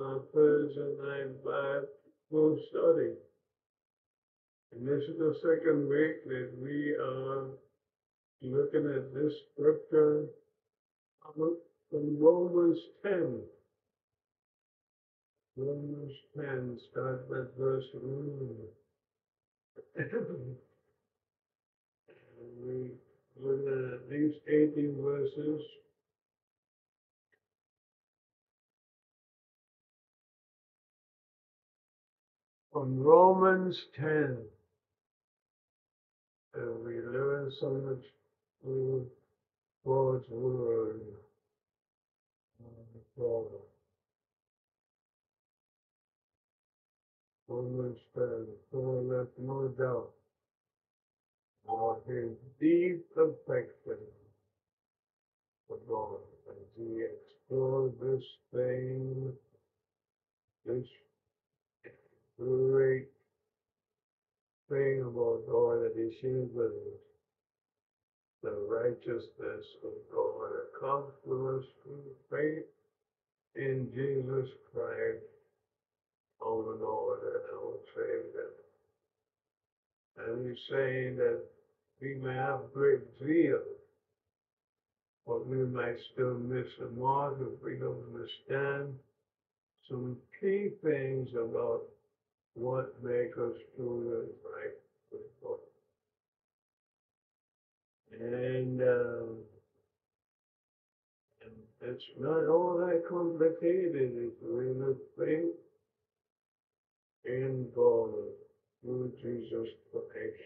uh, Thursday night Bible study. And this is the second week that we are looking at this scripture from Romans 10. Romans 10, start with verse 1. And we look at these 18 verses. From Romans 10. And we learn so much through God's word. Romans 10, for let no doubt of his deep affection for God as he explored this thing, this great thing about God that he with the righteousness of God accomplished through faith in Jesus Christ, our Lord and our Savior. And he's saying that we may have great zeal, but we might still miss the mark if we don't understand some key things about what makes us truly right with God. And, it's not all that complicated. It's really faith in God through Jesus Christ.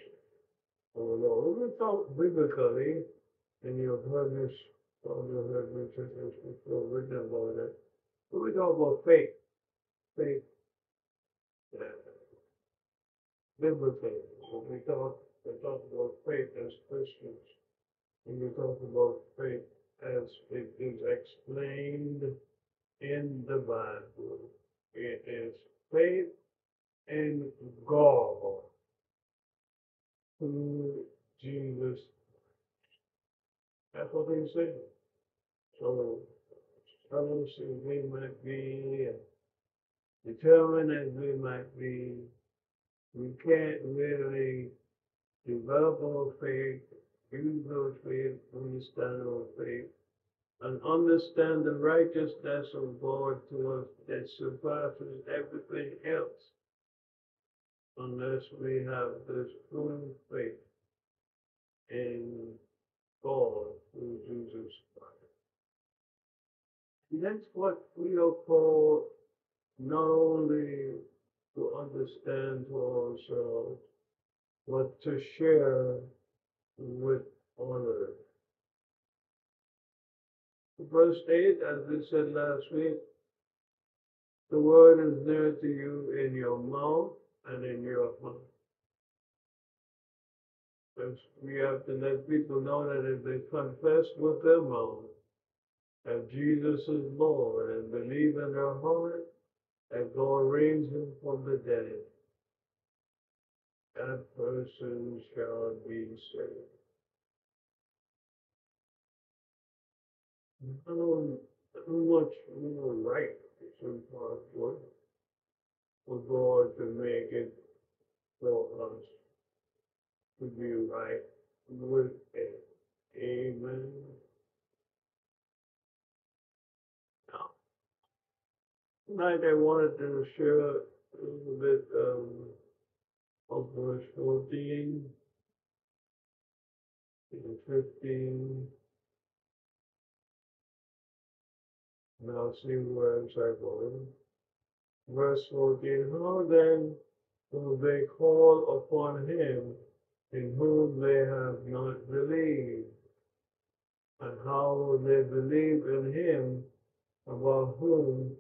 Lord, we talk biblically, and you've heard this, probably heard me say this before, written about it. But we talk about faith. Faith. Biblically. When we talk, we talk about faith as Christians. When we talk about faith as it is explained in the Bible, it is faith in God through Jesus. That's what they say. So, fellowship we might be, determined as we might be, we can't really develop our faith, use our faith, understand our faith, and understand the righteousness of God to us that surpasses everything else unless we have this full faith in God through Jesus Christ. And that's what we are called not only to understand to ourselves, but to share with others. Verse 8, as we said last week, the word is near to you in your mouth and in your heart. We have to let people know that if they confess with their mouth that Jesus is Lord and believe in their heart that God raised him from the dead, that person shall be saved. How, much more right is impossible for God to make it for us to be right with it. Amen. Tonight I wanted to share a little bit um, of verse 14 and 15. And I'll see where I'm going. Verse 14, how then will they call upon him in whom they have not believed? And how will they believe in him about whom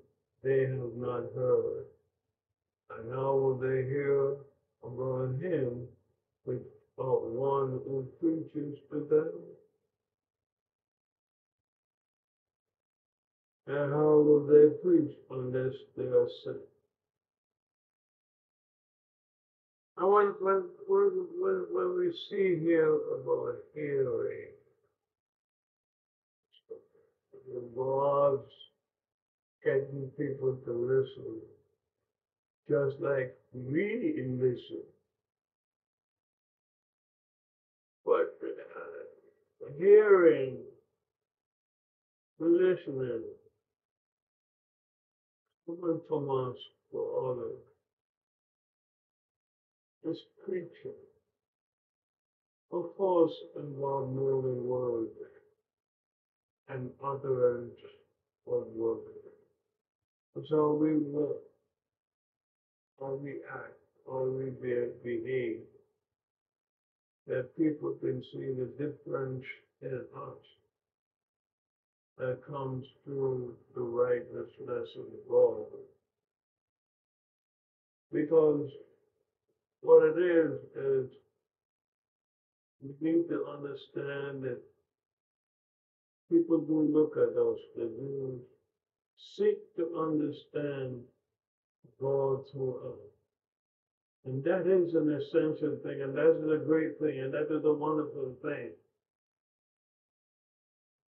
they have not heard? And how will they hear about him which without one who preaches to them? And how will they preach unless they are sent? I want when, when, when we see here about hearing, it involves getting people to listen, just like we listen. But uh, hearing, listening, coming from us for others, is preaching. Of course, involve more than words and utterance of words. So we walk, or we act, or we be- behave, that people can see the difference in us that comes through the righteousness of God. Because what it is, is we need to understand that people do look at us, they do seek to understand God through us. And that is an essential thing, and that is a great thing, and that is a wonderful thing.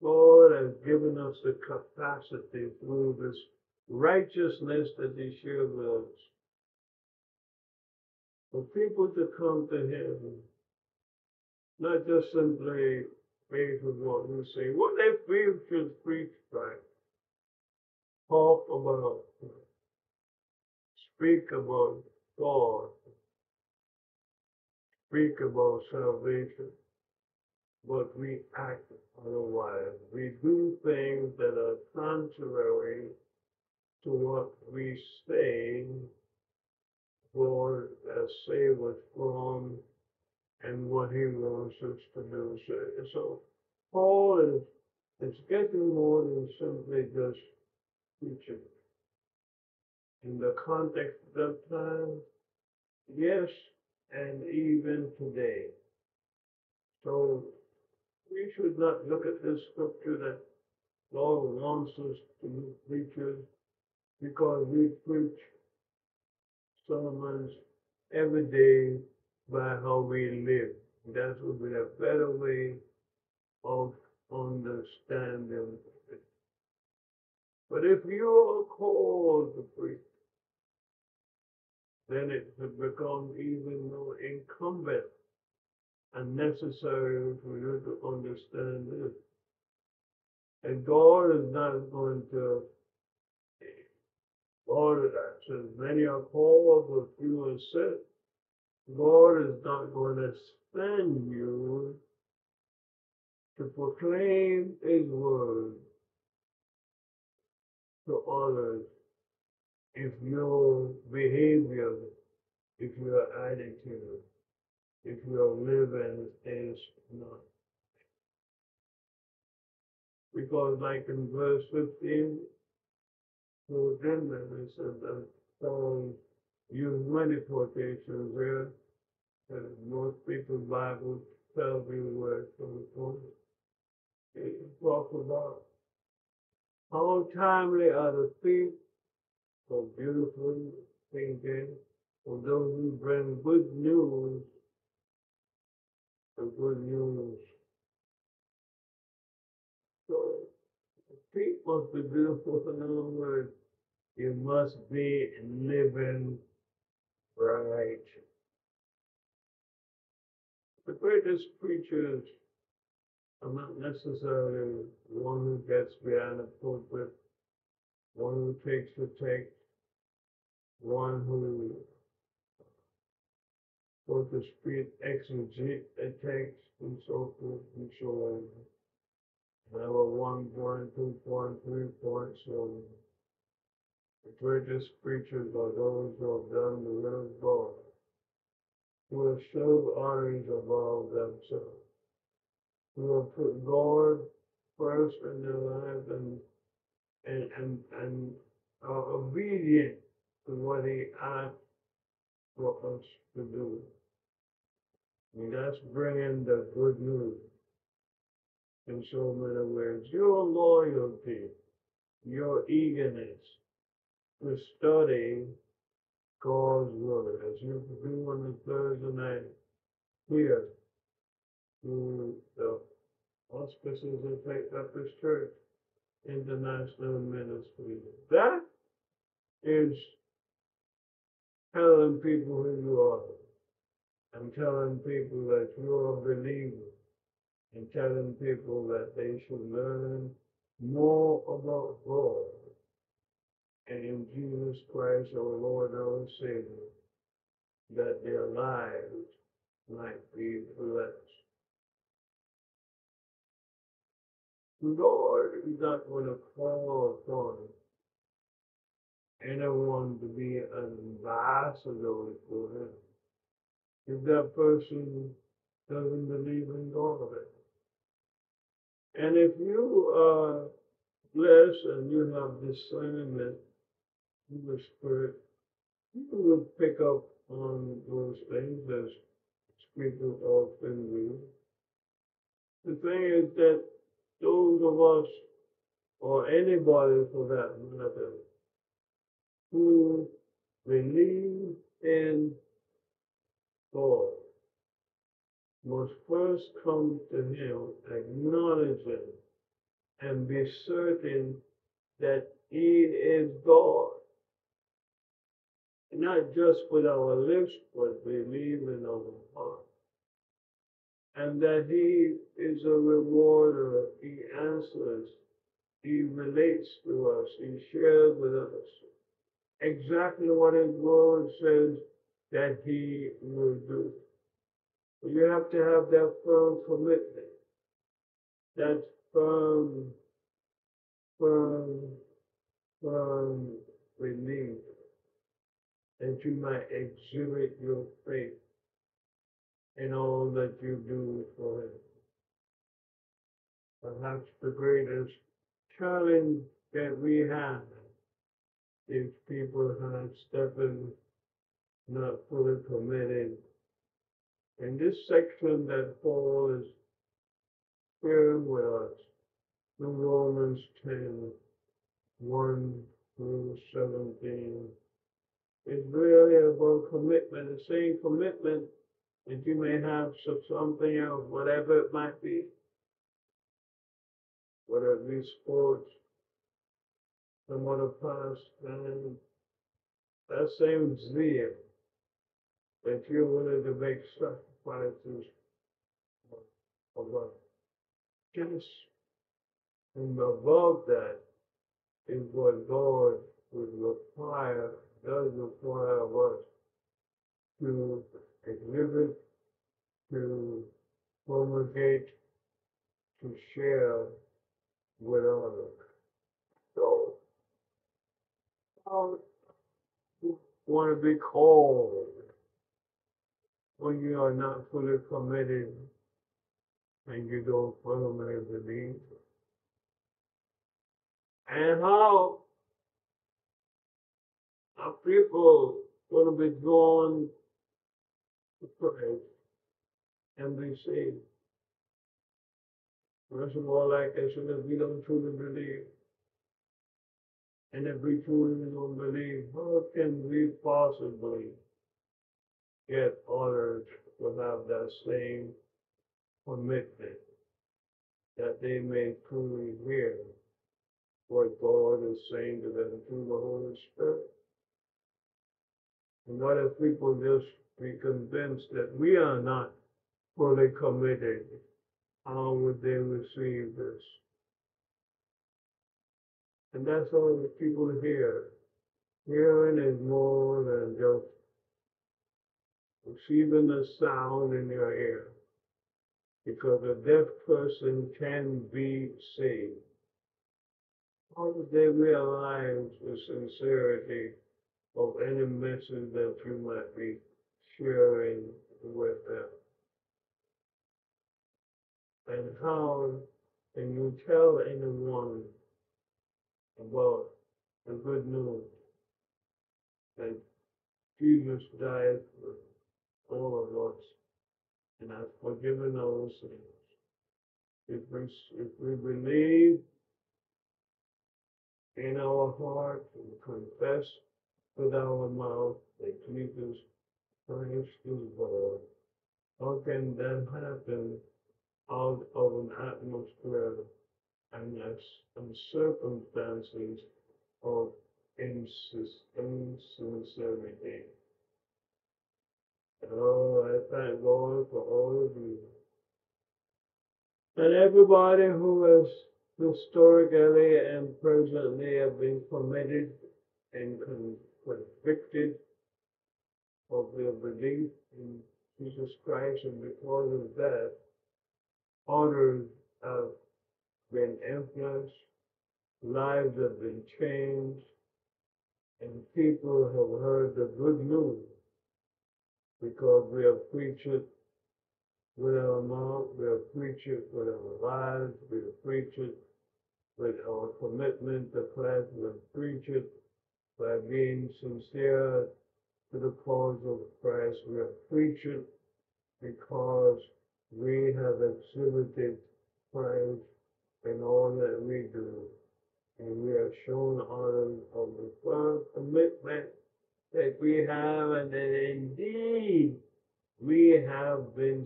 God has given us the capacity through this righteousness that He shared with us for people to come to Him, not just simply based on what we say, what they feel should preach by, talk about, speak about God, speak about salvation, but we act otherwise. We do things that are contrary to what we say God has saved us from and what He wants us to do. So, so Paul is, is getting more than simply just preaching. In the context of time, yes, and even today. So we should not look at this scripture that Lord wants us to be preachers because we preach sermons every day by how we live. That would be a better way of understanding. But if you are called to preach, then it has become even more incumbent and necessary for you to understand this. And God is not going to, God says, many are called, but few are sent. God is not going to send you to proclaim His word to others if your behavior, if your attitude, if your living is not. Because like in verse 15, so then it says that Paul used many quotations there, and most people's Bibles tell you where it's from. It talks about how timely are the feet so beautifully painted for those who bring good news, the good news. So the feet must be beautiful in other words. You must be living right. The greatest preachers are not necessarily one who gets behind the pulpit, one who takes the text, one who, so to speak, exegete a text and so forth and so on. Number one point, two point, three point, so the greatest preachers are those who have done the will of God, who have served others above themselves, who have put God first in their lives and and and, and are obedient to what He asked for us to do. And that's bringing the good news in so many ways. Your loyalty, your eagerness to study God's word, as you do on the Thursday night here Mm, through the auspices of Faith Baptist Church. International Ministry. That is telling people who you are and telling people that you're a believer and telling people that they should learn more about God and in Jesus Christ, our Lord our Savior, that their lives might be blessed. Lord is not going to call upon anyone to be an ambassador for him. If that person doesn't believe in God. Of it. And if you are blessed and you have discernment in the Spirit, you will pick up on those things as people often do. The thing is that those of us, or anybody for that matter, who believe in God must first come to Him, acknowledge Him, and be certain that He is God. Not just with our lips, but believe in our heart. And that He is a rewarder, He answers, He relates to us, He shares with us. Exactly what His Word says that He will do. You have to have that firm commitment, that firm, firm, firm belief that you might exhibit your faith in all that you do for Him. Perhaps the greatest challenge that we have is people have stepping not fully committed. In this section that Paul is sharing with us, in Romans 10, 1 through 17, is really about commitment, the same commitment that you may have something else, whatever it might be, whether it be sports, some other pastime, that same zeal that you're willing to make sacrifices for God. Just and above that is what God would require, does require of us to exhibit, to promulgate, to share with others. So, um, want to be called when you are not fully committed and you don't firmly believe. And how are people going to be drawn Christ and be saved? First of all, like as said, if we don't truly believe, and if we truly don't believe, how can we possibly get others to have that same commitment that they may truly hear what God is saying to them through the Holy Spirit? And what if people just be convinced that we are not fully committed? How would they receive this? And that's all the people hear. Hearing is more than just receiving the sound in your ear. Because a deaf person can be saved. How would they realize the sincerity of any message that you might be sharing with them? And how can you tell anyone about the good news that Jesus died for all of us and has forgiven our sins? If we, if we believe in our heart and confess with our mouth that Jesus How can that happen out of an atmosphere and some circumstances of insincerity. Oh, I thank God for all of you. And everybody who has historically and presently have been committed and convicted of their belief in Jesus Christ, and because of that, orders have been influenced, lives have been changed, and people have heard the good news because we have preached it with our mouth, we have preached it with our lives, we have preached it with our commitment to Christ, we have preached by being sincere to the cause of Christ. We are preaching because we have exhibited Christ in all that we do. And we have shown honor of the firm commitment that we have, and that indeed we have been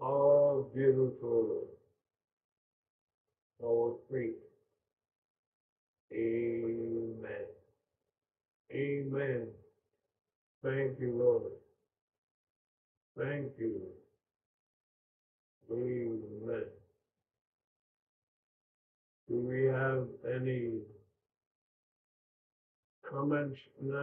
all beautiful, all free. Amen. Amen. Thank you, Lord. Thank you. Amen. Do we have any comments tonight?